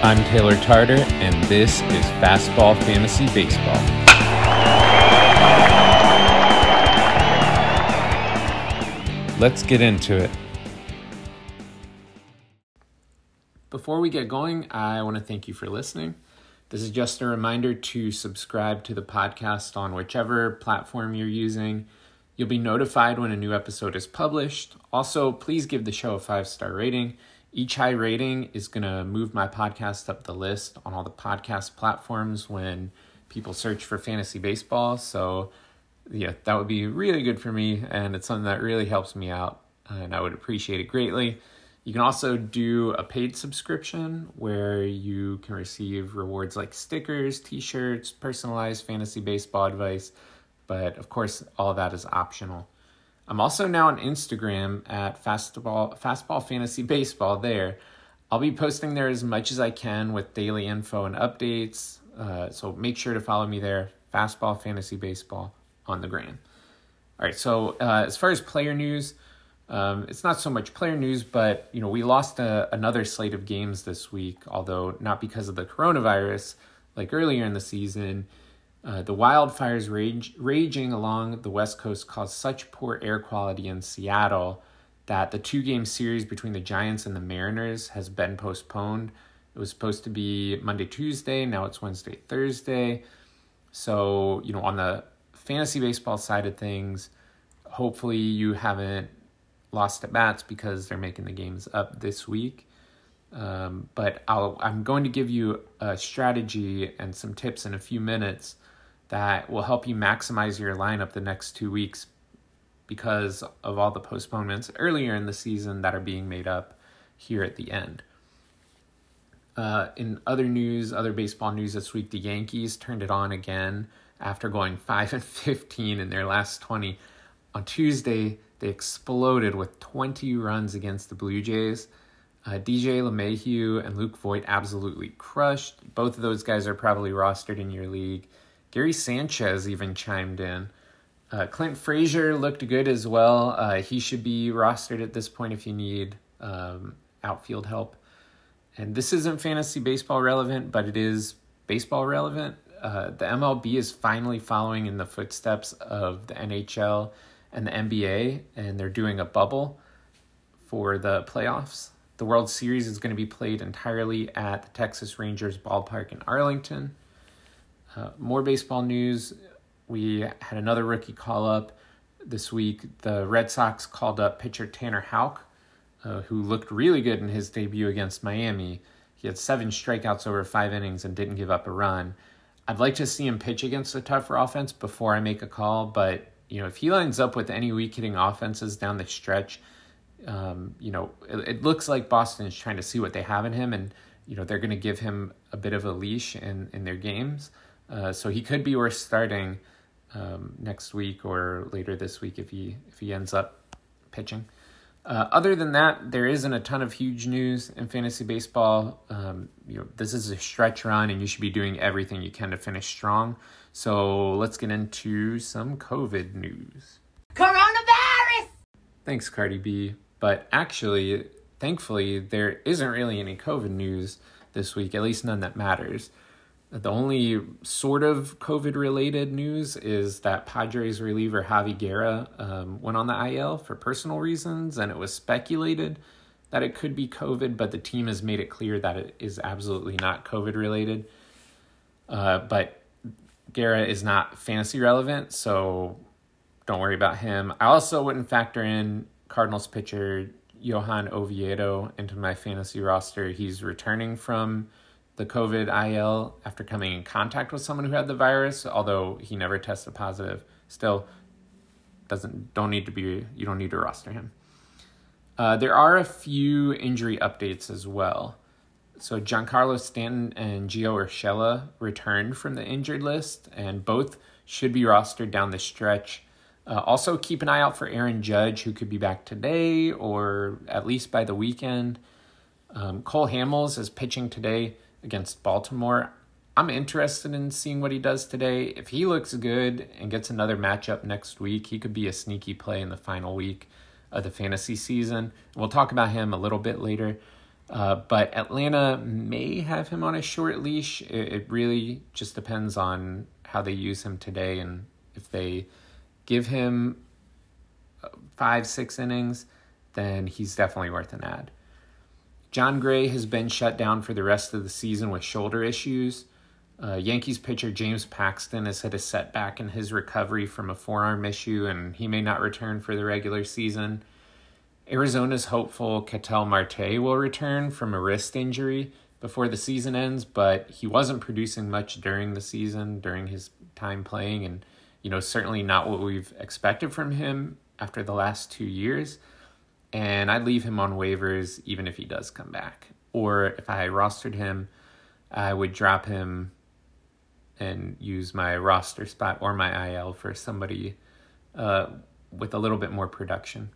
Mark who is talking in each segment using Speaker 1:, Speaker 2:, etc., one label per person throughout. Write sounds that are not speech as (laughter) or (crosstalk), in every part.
Speaker 1: I'm Taylor Tarter, and this is Fastball Fantasy Baseball. Let's get into it. Before we get going, I want to thank you for listening. This is just a reminder to subscribe to the podcast on whichever platform you're using. You'll be notified when a new episode is published. Also, please give the show a five star rating. Each high rating is going to move my podcast up the list on all the podcast platforms when people search for fantasy baseball. So, yeah, that would be really good for me, and it's something that really helps me out, and I would appreciate it greatly. You can also do a paid subscription where you can receive rewards like stickers, t shirts, personalized fantasy baseball advice, but of course, all that is optional. I'm also now on Instagram at Fastball, Fastball Fantasy Baseball there. I'll be posting there as much as I can with daily info and updates. Uh, so make sure to follow me there, Fastball Fantasy Baseball on the gram. All right, so uh, as far as player news, um, it's not so much player news, but you know we lost a, another slate of games this week, although not because of the coronavirus, like earlier in the season. Uh, the wildfires rage, raging along the west coast caused such poor air quality in Seattle that the two-game series between the Giants and the Mariners has been postponed. It was supposed to be Monday, Tuesday. Now it's Wednesday, Thursday. So you know, on the fantasy baseball side of things, hopefully you haven't lost at bats because they're making the games up this week. Um, but I'll, I'm going to give you a strategy and some tips in a few minutes that will help you maximize your lineup the next two weeks because of all the postponements earlier in the season that are being made up here at the end. Uh, in other news, other baseball news this week, the Yankees turned it on again after going (laughs) 5 and 15 in their last 20. On Tuesday, they exploded with 20 runs against the Blue Jays. Uh, DJ LeMahieu and Luke Voit absolutely crushed. Both of those guys are probably rostered in your league. Gary Sanchez even chimed in. Uh, Clint Frazier looked good as well. Uh, he should be rostered at this point if you need um, outfield help. And this isn't fantasy baseball relevant, but it is baseball relevant. Uh, the MLB is finally following in the footsteps of the NHL and the NBA, and they're doing a bubble for the playoffs. The World Series is going to be played entirely at the Texas Rangers ballpark in Arlington. Uh, more baseball news. We had another rookie call up this week. The Red Sox called up pitcher Tanner Houck, uh, who looked really good in his debut against Miami. He had seven strikeouts over five innings and didn't give up a run. I'd like to see him pitch against a tougher offense before I make a call, but you know, if he lines up with any weak hitting offenses down the stretch, um, you know, it, it, looks like Boston is trying to see what they have in him, and you know they're going to give him a bit of a leash in in their games. Uh, so he could be worth starting um, next week or later this week if he if he ends up pitching. Uh, other than that, there isn't a ton of huge news in fantasy baseball. Um, you know, this is a stretch run, and you should be doing everything you can to finish strong. So let's get into some COVID news.
Speaker 2: Coronavirus!
Speaker 1: Thanks, Cardi B. But actually, thankfully, there isn't really any COVID news this week, at least none that matters. The only sort of COVID related news is that Padres reliever Javy Guerra um, went on the IL for personal reasons, and it was speculated that it could be COVID, but the team has made it clear that it is absolutely not COVID related. Uh, but Guerra is not fantasy relevant, so don't worry about him. I also wouldn't factor in Cardinals pitcher Johan Oviedo into my fantasy roster. He's returning from the COVID IL after coming in contact with someone who had the virus, although he never tested positive. Still doesn't don't need to be you don't need to roster him. Uh, there are a few injury updates as well. So Giancarlo Stanton and Gio Urshela returned from the injured list, and both should be rostered down the stretch. Uh, also, keep an eye out for Aaron Judge, who could be back today or at least by the weekend. Um, Cole Hamels is pitching today against Baltimore. I'm interested in seeing what he does today. If he looks good and gets another matchup next week, he could be a sneaky play in the final week of the fantasy season. We'll talk about him a little bit later. Uh, but Atlanta may have him on a short leash. It, it, really just depends on how they use him today and if they give him five, six innings, then he's definitely worth an ad. Jon Gray has been shut down for the rest of the season with shoulder issues. Uh, Yankees pitcher James Paxton has had a setback in his recovery from a forearm issue, and he may not return for the regular season. Arizona's hopeful Ketel Marte will return from a wrist injury before the season ends, but he wasn't producing much during the season, during his time playing, and you know certainly not what we've expected from him after the last two years. And I'd leave him on waivers even if he does come back. Or if I rostered him, I would drop him and use my roster spot or my IL for somebody uh, with a little bit more production.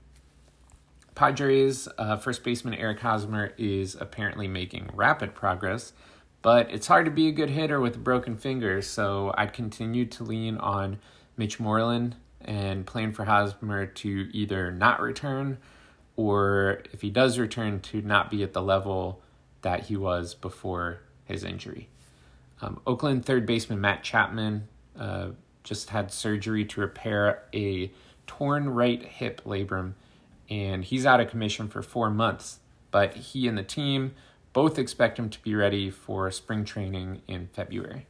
Speaker 1: Padres uh, first baseman Eric Hosmer is apparently making rapid progress, but it's hard to be a good hitter with a broken finger, so I'd continue to lean on Mitch Moreland and plan for Hosmer to either not return or if he does return to not be at the level that he was before his injury. Um, Oakland third baseman Matt Chapman uh, just had surgery to repair a torn right hip labrum, and he's out of commission for four months. But he and the team both expect him to be ready for spring training in February.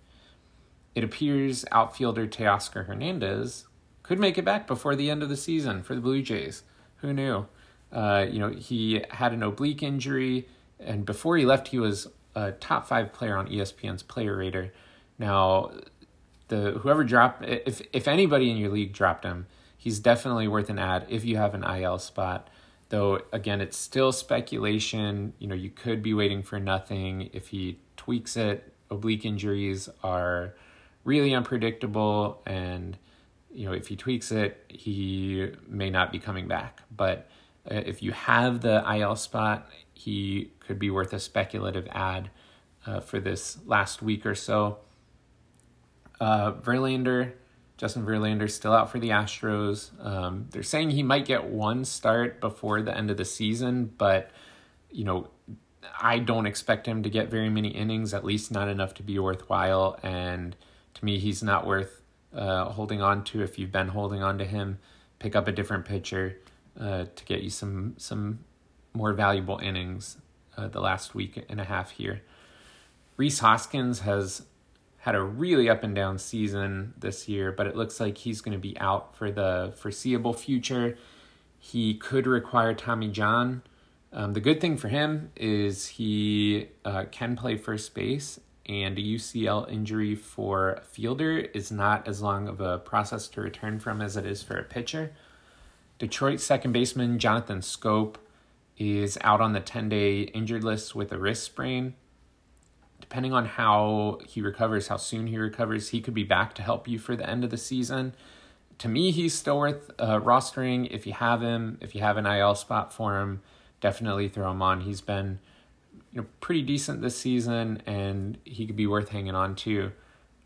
Speaker 1: It appears outfielder Teoscar Hernandez could make it back before the end of the season for the Blue Jays. Who knew? Uh, you know, he had an oblique injury, and before he left, he was a top five player on ESPN's Player Rater. Now, the whoever dropped, if if anybody in your league dropped him, he's definitely worth an ad if you have an IL spot. Though again, it's still speculation. You know, you could be waiting for nothing if he tweaks it. Oblique injuries are really unpredictable, and you know if he tweaks it, he may not be coming back. But uh, if you have the IL spot, he could be worth a speculative ad uh, for this last week or so. Uh, Verlander, Justin Verlander, still out for the Astros. Um, they're saying he might get one start before the end of the season, but you know, I don't expect him to get very many innings, at least not enough to be worthwhile. And to me, he's not worth uh, holding on to. If you've been holding on to him, pick up a different pitcher uh, to get you some some more valuable innings uh, the last week and a half here. Rhys Hoskins has had a really up and down season this year, but it looks like he's going to be out for the foreseeable future. He could require Tommy John. Um, the good thing for him is he uh, can play first base, and a UCL injury for a fielder is not as long of a process to return from as it is for a pitcher. Detroit second baseman Jonathan Schoop is out on the 10 day injured list with a wrist sprain. Depending on how he recovers, how soon he recovers, he could be back to help you for the end of the season. To me, he's still worth uh, rostering. If you have him, if you have an IL spot for him, definitely throw him on. He's been you know pretty decent this season, and he could be worth hanging on to.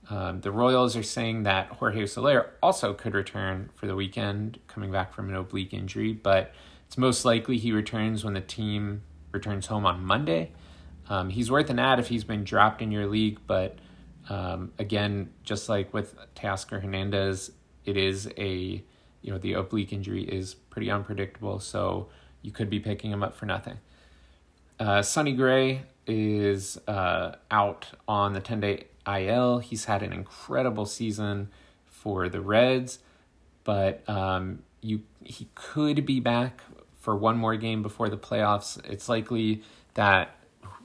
Speaker 1: Um, the Royals are saying that Jorge Soler also could return for the weekend, coming back from an oblique injury, but it's most likely he returns when the team returns home on Monday. Um, he's worth an ad if he's been dropped in your league, but um, again, just like with Teoscar Hernandez, it is a you know the oblique injury is pretty unpredictable, so you could be picking him up for nothing. Uh, Sonny Gray is uh, out on the 10 day IL. He's had an incredible season for the Reds, but um, you he could be back for one more game before the playoffs. It's likely that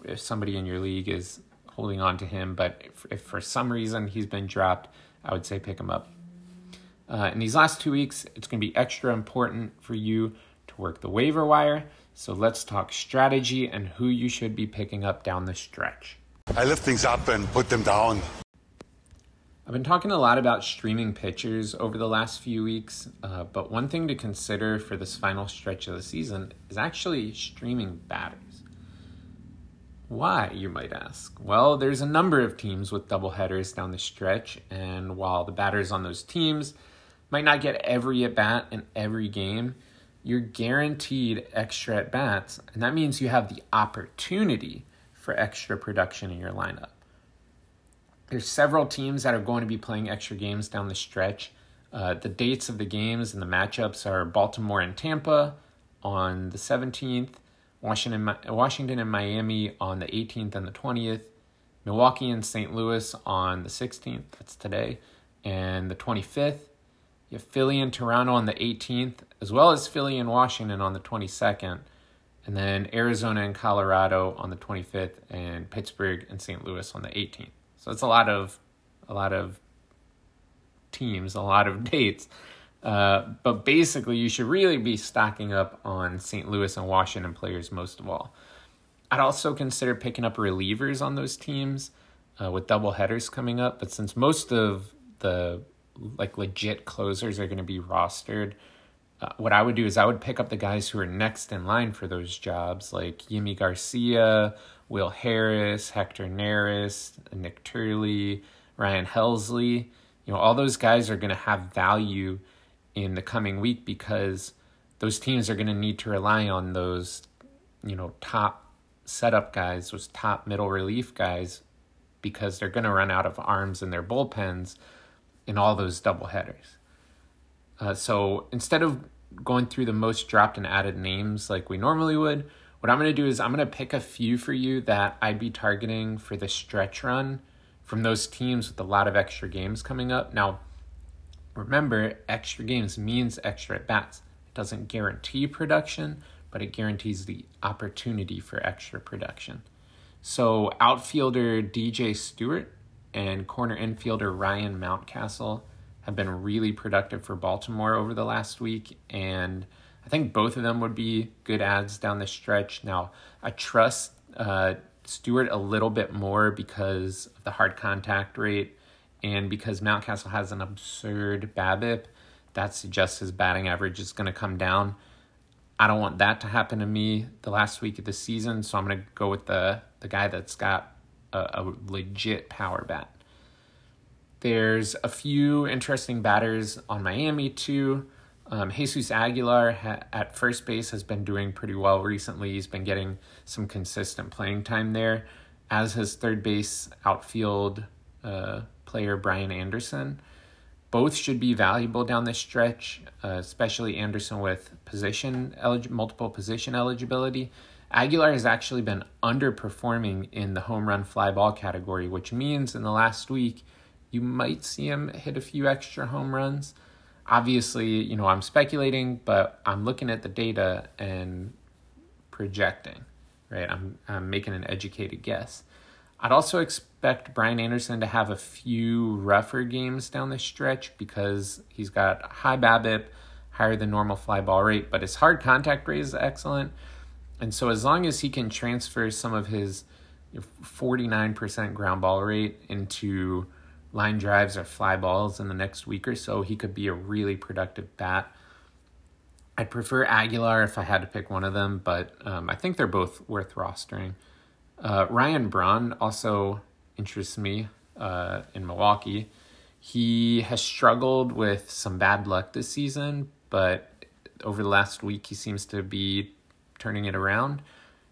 Speaker 1: if somebody in your league is holding on to him, but if, if for some reason he's been dropped, I would say pick him up. Uh, in these last two weeks, it's going to be extra important for you to work the waiver wire. So let's talk strategy and who you should be picking up down the stretch.
Speaker 3: I lift things up and put them down.
Speaker 1: I've been talking a lot about streaming pitchers over the last few weeks, uh, but one thing to consider for this final stretch of the season is actually streaming batters. Why, you might ask? Well, there's a number of teams with doubleheaders down the stretch, and while the batters on those teams might not get every at bat in every game, you're guaranteed extra at bats, and that means you have the opportunity for extra production in your lineup. There's several teams that are going to be playing extra games down the stretch. Uh, the dates of the games and the matchups are Baltimore and Tampa on the 17th, Washington, Washington and Miami on the 18th and the 20th, Milwaukee and St. Louis on the 16th, that's today, and the 25th. You have Philly and Toronto on the 18th, as well as Philly and Washington on the 22nd, and then Arizona and Colorado on the 25th, and Pittsburgh and St. Louis on the 18th. So it's a lot of a lot of teams, a lot of (laughs) dates. Uh, but basically, you should really be stocking up on St. Louis and Washington players most of all. I'd also consider picking up relievers on those teams uh, with double headers coming up. But since most of the like legit closers are going to be rostered, uh, what I would do is I would pick up the guys who are next in line for those jobs, like Yimi Garcia, Will Harris, Hector Neris, Nick Turley, Ryan Helsley. You know, all those guys are going to have value in the coming week because those teams are going to need to rely on those, you know, top setup guys, those top middle relief guys, because they're going to run out of arms in their bullpens in all those double headers. Uh, so instead of going through the most dropped and added names like we normally would, what I'm going to do is I'm going to pick a few for you that I'd be targeting for the stretch run from those teams with a lot of extra games coming up. Now, remember, extra games means extra at bats. It doesn't guarantee production, but it guarantees the opportunity for extra production. So, outfielder DJ Stewart and corner infielder Ryan Mountcastle have been really productive for Baltimore over the last week, and I think both of them would be good ads down the stretch. Now, I trust uh, Stewart a little bit more because of the hard contact rate and because Mountcastle has an absurd BABIP. That suggests his batting average is going to come down. I don't want that to happen to me the last week of the season, so I'm going to go with the the guy that's got a, a legit power bat. There's a few interesting batters on Miami too. Um, Jesus Aguilar ha- at first base has been doing pretty well recently. He's been getting some consistent playing time there, as his third base outfield uh, player Brian Anderson. Both should be valuable down the stretch, uh, especially Anderson with position elig- multiple position eligibility. Aguilar has actually been underperforming in the home run fly ball category, which means in the last week you might see him hit a few extra home runs obviously, you know, I'm speculating, but I'm looking at the data and projecting, right? I'm, I'm making an educated guess. I'd also expect Brian Anderson to have a few rougher games down the stretch because he's got high BABIP, higher than normal fly ball rate, but his hard contact rate is excellent. And so as long as he can transfer some of his 49% ground ball rate into line drives or fly balls in the next week or so, he could be a really productive bat. I'd prefer Aguilar if I had to pick one of them, but um, I think they're both worth rostering. Uh, Ryan Braun also interests me uh, in Milwaukee. He has struggled with some bad luck this season, but over the last week, he seems to be turning it around.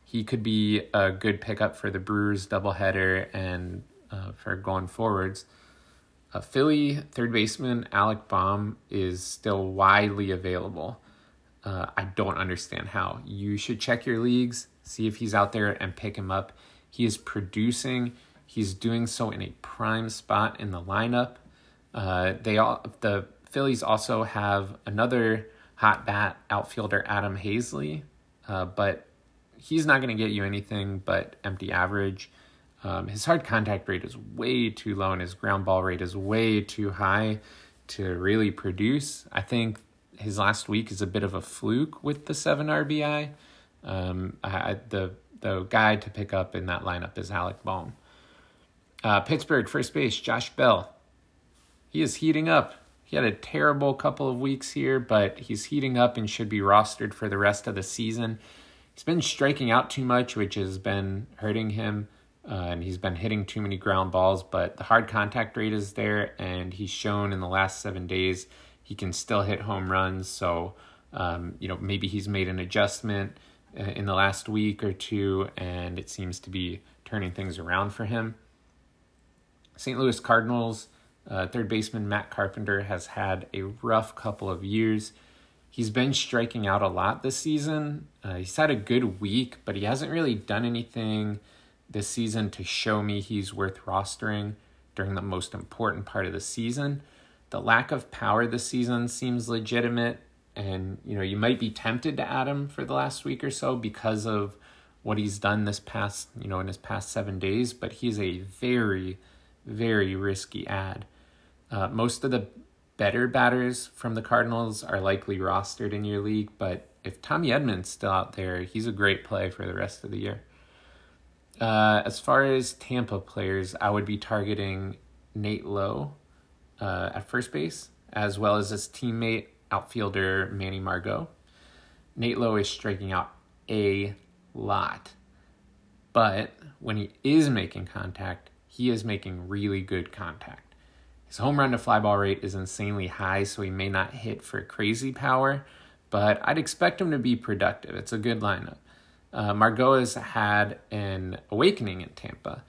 Speaker 1: He could be a good pickup for the Brewers doubleheader and uh, for going forwards. A Philly third baseman Alec Bohm is still widely available. Uh, I don't understand how. You should check your leagues, see if he's out there, and pick him up. He is producing. He's doing so in a prime spot in the lineup. Uh, they all the Phillies also have another hot bat outfielder, Adam Haseley, uh, but he's not going to get you anything but empty average. Um, his hard contact rate is way too low and his ground ball rate is way too high to really produce. I think his last week is a bit of a fluke with the seven RBI. Um, I, the the guy to pick up in that lineup is Alec Bohm. Uh, Pittsburgh first base Josh Bell. He is heating up. He had a terrible couple of weeks here, but he's heating up and should be rostered for the rest of the season. He's been striking out too much, which has been hurting him. And he's been hitting too many ground balls, but the hard contact rate is there, and he's shown in the last seven days he can still hit home runs. So Um, you know, maybe he's made an adjustment uh, in the last week or two, and it seems to be turning things around for him. St. Louis Cardinals uh, third baseman Matt Carpenter has had a rough couple of years. He's been striking out a lot this season. Uh, he's had a good week, but he hasn't really done anything this season to show me he's worth rostering during the most important part of the season. The lack of power this season seems legitimate, and you know you might be tempted to add him for the last week or so because of what he's done this past you know in his past seven days. But he's a very, very risky ad. Uh, most of the better batters from the Cardinals are likely rostered in your league, but if Tommy Edman's still out there, he's a great play for the rest of the year. Uh, as far as Tampa players, I would be targeting Nate Lowe uh, at first base, as well as his teammate, outfielder Manny Margot. Nate Lowe is striking out a lot, but when he is making contact, he is making really good contact. His home run to fly ball rate is insanely high, so he may not hit for crazy power, but I'd expect him to be productive. It's a good lineup. Uh, had an awakening in Tampa.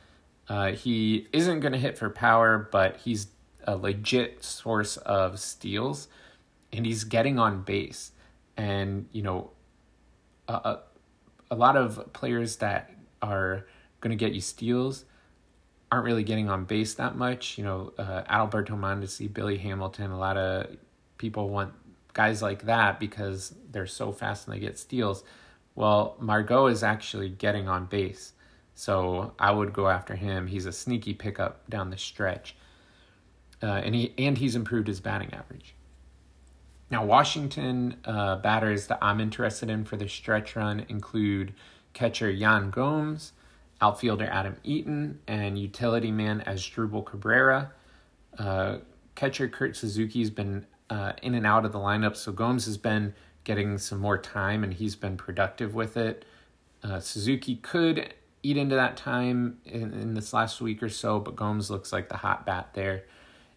Speaker 1: Uh, he isn't going to hit for power, but he's a legit source of steals, and he's getting on base. And, you know, a, a lot of players that are going to get you steals aren't really getting on base that much. You know, uh, Alberto Mondesi, Billy Hamilton, a lot of people want guys like that because they're so fast and they get steals. Well, Margot is actually getting on base. So I would go after him. He's a sneaky pickup down the stretch. Uh, and he and he's improved his batting average. Now, Washington uh, batters that I'm interested in for the stretch run include catcher Yan Gomes, outfielder Adam Eaton, and utility man Asdrubal Cabrera. Uh, catcher Kurt Suzuki's been uh, in and out of the lineup, so Gomes has been getting some more time and he's been productive with it. Uh, Suzuki could eat into that time in, in this last week or so, but Gomes looks like the hot bat there.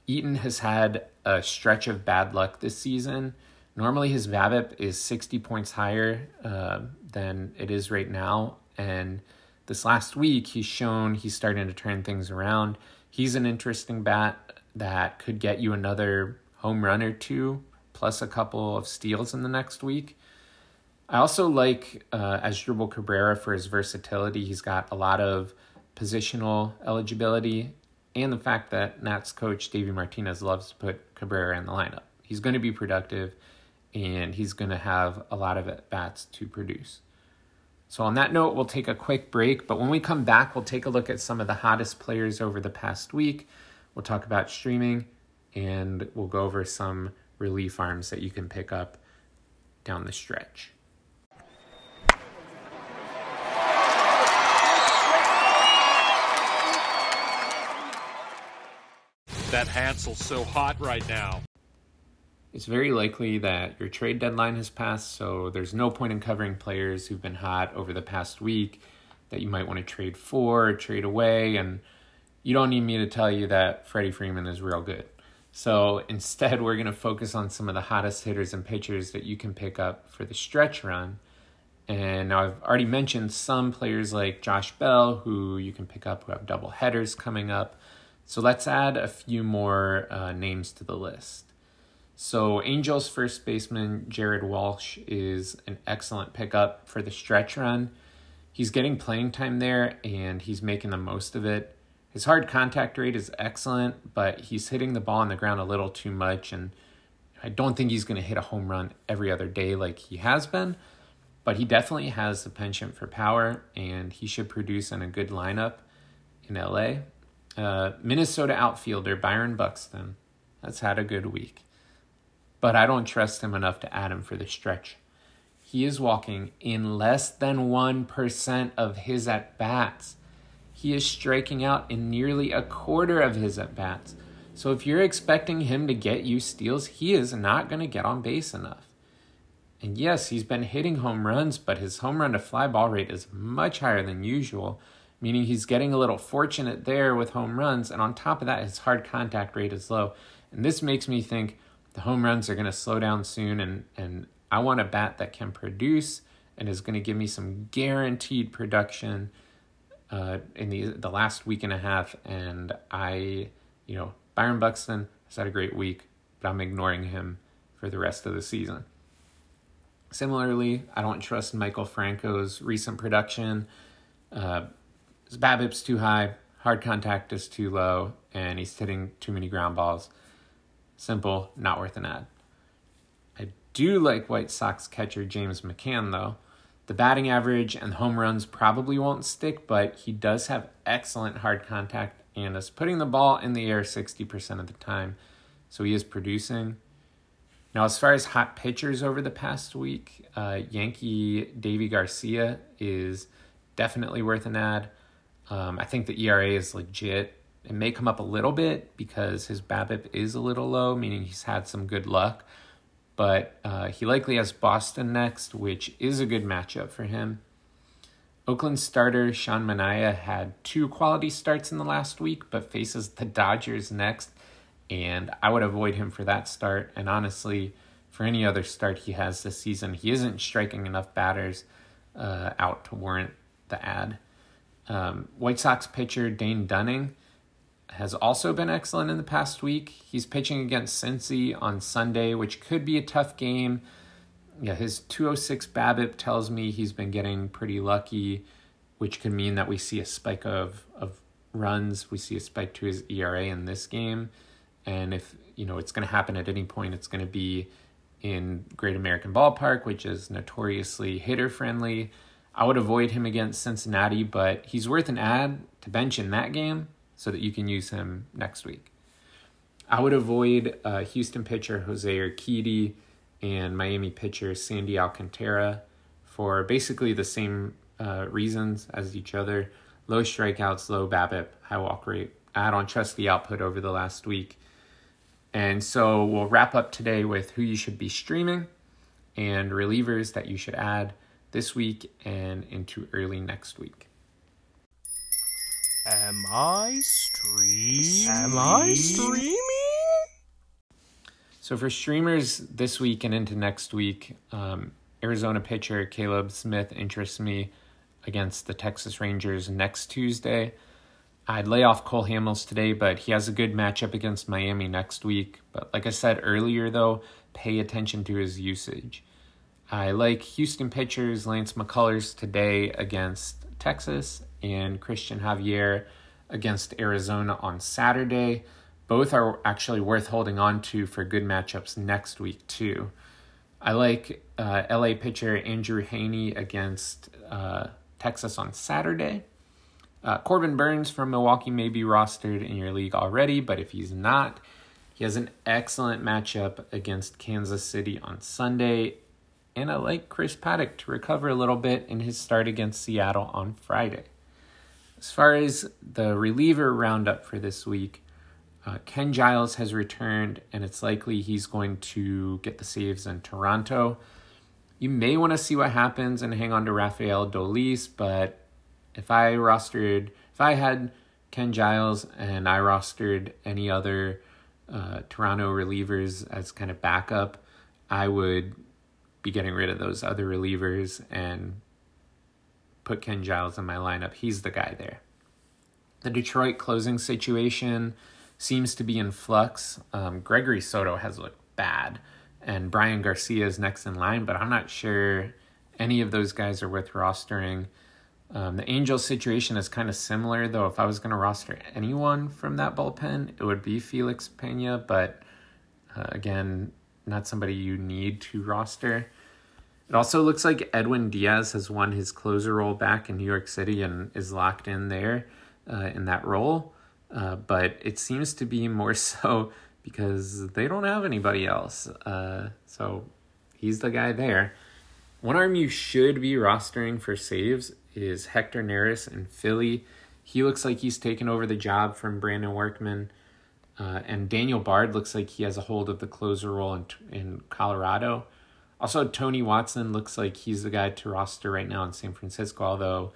Speaker 1: Eaton has had a stretch of bad luck this season. Normally, his BABIP is 60 points higher uh, than it is right now, and this last week, he's shown he's starting to turn things around. He's an interesting bat that could get you another home run or two, plus a couple of steals in the next week. I also like uh, Asdrubal Cabrera for his versatility. He's got a lot of positional eligibility and the fact that Nats coach Davey Martinez loves to put Cabrera in the lineup. He's going to be productive and he's going to have a lot of at bats to produce. So, on that note, we'll take a quick break. But when we come back, we'll take a look at some of the hottest players over the past week. We'll talk about streaming and we'll go over some relief arms that you can pick up down the stretch.
Speaker 4: That Hansel's so hot right now.
Speaker 1: It's very likely that your trade deadline has passed, so there's no point in covering players who've been hot over the past week that you might want to trade for or trade away. And you don't need me to tell you that Freddie Freeman is real good. So instead, we're going to focus on some of the hottest hitters and pitchers that you can pick up for the stretch run. And now I've already mentioned some players like Josh Bell, who you can pick up who have double headers coming up. So let's add a few more uh, names to the list. So, Angels first baseman Jared Walsh is an excellent pickup for the stretch run. He's getting playing time there and he's making the most of it. His hard contact rate is excellent, but he's hitting the ball on the ground a little too much. And I don't think he's going to hit a home run every other day like he has been, but he definitely has the penchant for power and he should produce in a good lineup in LA. Uh, Minnesota outfielder Byron Buxton has had a good week but I don't trust him enough to add him for the stretch. He is walking in less than 1% of his at bats. He is striking out in nearly a quarter of his at bats. So if you're expecting him to get you steals, he is not going to get on base enough. And yes, he's been hitting home runs, but his home run to fly ball rate is much higher than usual, meaning he's getting a little fortunate there with home runs. And on top of that, his hard contact rate is low. And this makes me think the home runs are going to slow down soon, and and I want a bat that can produce and is going to give me some guaranteed production uh, in the the last week and a half. And I, you know, Byron Buxton has had a great week, but I'm ignoring him for the rest of the season. Similarly, I don't trust Maikel Franco's recent production. Uh, his BABIP's too high, hard contact is too low, and he's hitting too many ground balls. Simple, not worth an ad. I do like White Sox catcher James McCann, though. The batting average and home runs probably won't stick, but he does have excellent hard contact and is putting the ball in the air 60% of the time. So he is producing. Now, as far as hot pitchers over the past week, uh, Yankee Deivi Garcia is definitely worth an ad. Um, I think the ERA is legit. It may come up a little bit because his BABIP is a little low, meaning he's had some good luck. But uh, he likely has Boston next, which is a good matchup for him. Oakland starter Sean Manaea had two quality starts in the last week, but faces the Dodgers next and I would avoid him for that start. And honestly, for any other start he has this season, he isn't striking enough batters uh, out to warrant the ad. Um, White Sox pitcher Dane Dunning has also been excellent in the past week. He's pitching against Cincy on Sunday, which could be a tough game. Yeah, his 206 BABIP tells me he's been getting pretty lucky, which could mean that we see a spike of, of runs. We see a spike to his ERA in this game. And if you know it's going to happen at any point, it's going to be in Great American Ballpark, which is notoriously hitter friendly. I would avoid him against Cincinnati, but he's worth an ad to bench in that game so that you can use him next week. I would avoid uh, Houston pitcher Jose Urquidy and Miami pitcher Sandy Alcantara for basically the same uh, reasons as each other. Low strikeouts, low BABIP, high walk rate. I don't trust the output over the last week. And so we'll wrap up today with who you should be streaming and relievers that you should add this week and into early next week.
Speaker 5: Am I streaming? Am I streaming?
Speaker 1: So for streamers this week and into next week, um, Arizona pitcher Caleb Smith interests me against the Texas Rangers next Tuesday. I'd lay off Cole Hamels today, but he has a good matchup against Miami next week. But like I said earlier, though, pay attention to his usage. I like Houston pitchers Lance McCullers today against Texas and Cristian Javier against Arizona on Saturday. Both are actually worth holding on to for good matchups next week, too. I like uh, LA pitcher Andrew Heaney against uh, Texas on Saturday. Uh, Corbin Burnes from Milwaukee may be rostered in your league already, but if he's not, he has an excellent matchup against Kansas City on Sunday. And I like Chris Paddack to recover a little bit in his start against Seattle on Friday. As far as the reliever roundup for this week, uh, Ken Giles has returned, and it's likely he's going to get the saves in Toronto. You may want to see what happens and hang on to Rafael Dolis, but if I rostered, if I had Ken Giles and I rostered any other uh, Toronto relievers as kind of backup, I would be getting rid of those other relievers and put Ken Giles in my lineup. He's the guy there. The Detroit closing situation seems to be in flux. Um, Gregory Soto has looked bad, and Bryan Garcia is next in line, but I'm not sure any of those guys are worth rostering. Um, the Angels situation is kind of similar, though. If I was going to roster anyone from that bullpen, it would be Felix Pena, but uh, again, not somebody you need to roster. It also looks like Edwin Diaz has won his closer role back in New York City and is locked in there uh, in that role. Uh, but it seems to be more (laughs) so because they don't have anybody else. Uh, so he's the guy there. One arm you should be rostering for saves is Hector Neris in Philly. He looks like he's taken over the job from Brandon Workman. Uh, and Daniel Bard looks like he has a hold of the closer role in, in Colorado. Also, Tony Watson looks like he's the guy to roster right now in San Francisco, although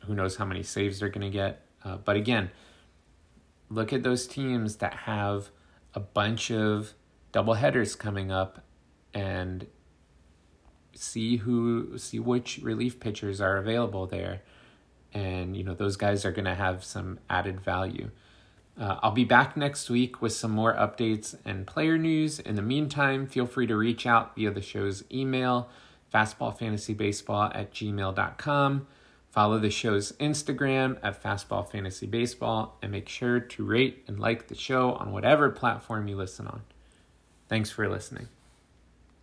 Speaker 1: who knows how many saves they're going to get. Uh, but again, look at those teams that have a bunch of double headers coming up and see who see which relief pitchers are available there and you know those guys are going to have some added value uh, i'll be back next week with some more updates and player news. In the meantime feel free to reach out via the show's email fastballfantasybaseball at gmail.com follow the show's instagram at fastballfantasybaseball and make sure to rate and like the show on whatever platform you listen on. Thanks for listening